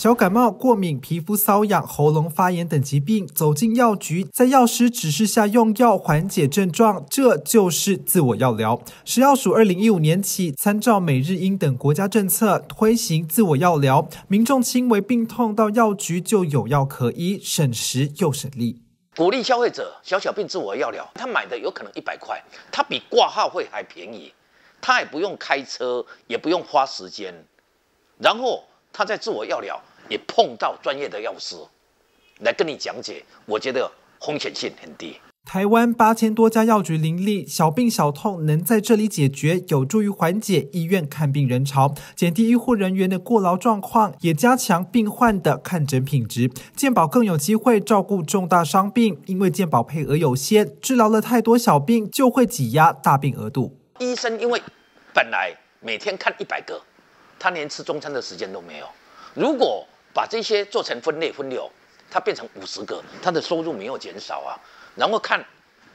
小感冒、过敏、皮肤瘙痒、喉咙发炎等疾病，走进药局，在药师指示下用药缓解症状，这就是自我药疗。食药署二零一五年起，参照美日英等国家政策，推行自我药疗，民众轻微病痛到药局就有药可医，省时又省力。鼓励消费者小小病自我药疗，他买的有可能一百块，他比挂号费还便宜，他也不用开车，也不用花时间，然后他在自我药疗。也碰到专业的药师来跟你讲解，我觉得风险性很低。台湾八千多家药局林立，小病小痛能在这里解决，有助于缓解医院看病人潮，减低医护人员的过劳状况，也加强病患的看诊品质。健保更有机会照顾重大伤病，因为健保配额有限，治疗了太多小病就会挤压大病额度。医生因为本来每天看一百个，他连吃中餐的时间都没有。如果把这些做成分类分流，它变成五十个，它的收入没有减少啊。然后看，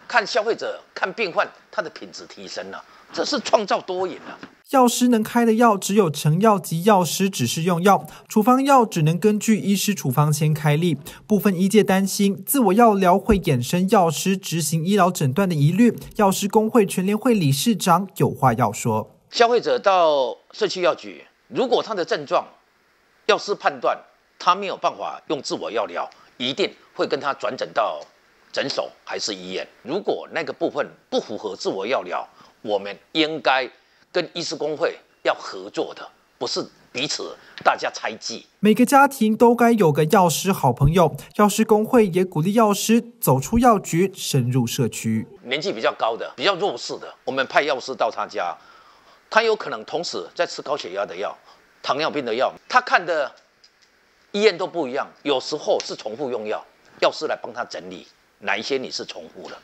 看消费者看病患，它的品质提升了，这是创造多赢啊。药师能开的药只有成药及药师指示用药，处方药只能根据医师处方签开立。部分医界担心自我药疗会衍生药师执行医疗诊断的疑虑。药师工会全联会理事长有话要说：消费者到社区药局，如果他的症状，药师判断他没有办法用自我药疗，一定会跟他转诊到诊所还是医院。如果那个部分不符合自我药疗，我们应该跟医师工会要合作的，不是彼此大家猜忌。每个家庭都该有个药师好朋友，药师工会也鼓励药师走出药局，深入社区。年纪比较高的、比较弱势的，我们派药师到他家，他有可能同时在吃高血压的药。糖尿病的药，他看的医院都不一样，有时候是重复用药，药师来帮他整理哪一些你是重复的，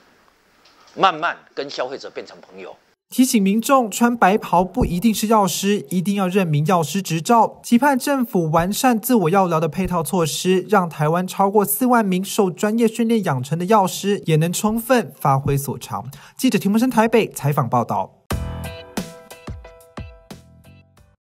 慢慢跟消费者变成朋友。提醒民众穿白袍不一定是药师，一定要认明药师执照。期盼政府完善自我药疗的配套措施，让台湾超过四万名受专业训练养成的药师也能充分发挥所长。记者田木生台北采访报道。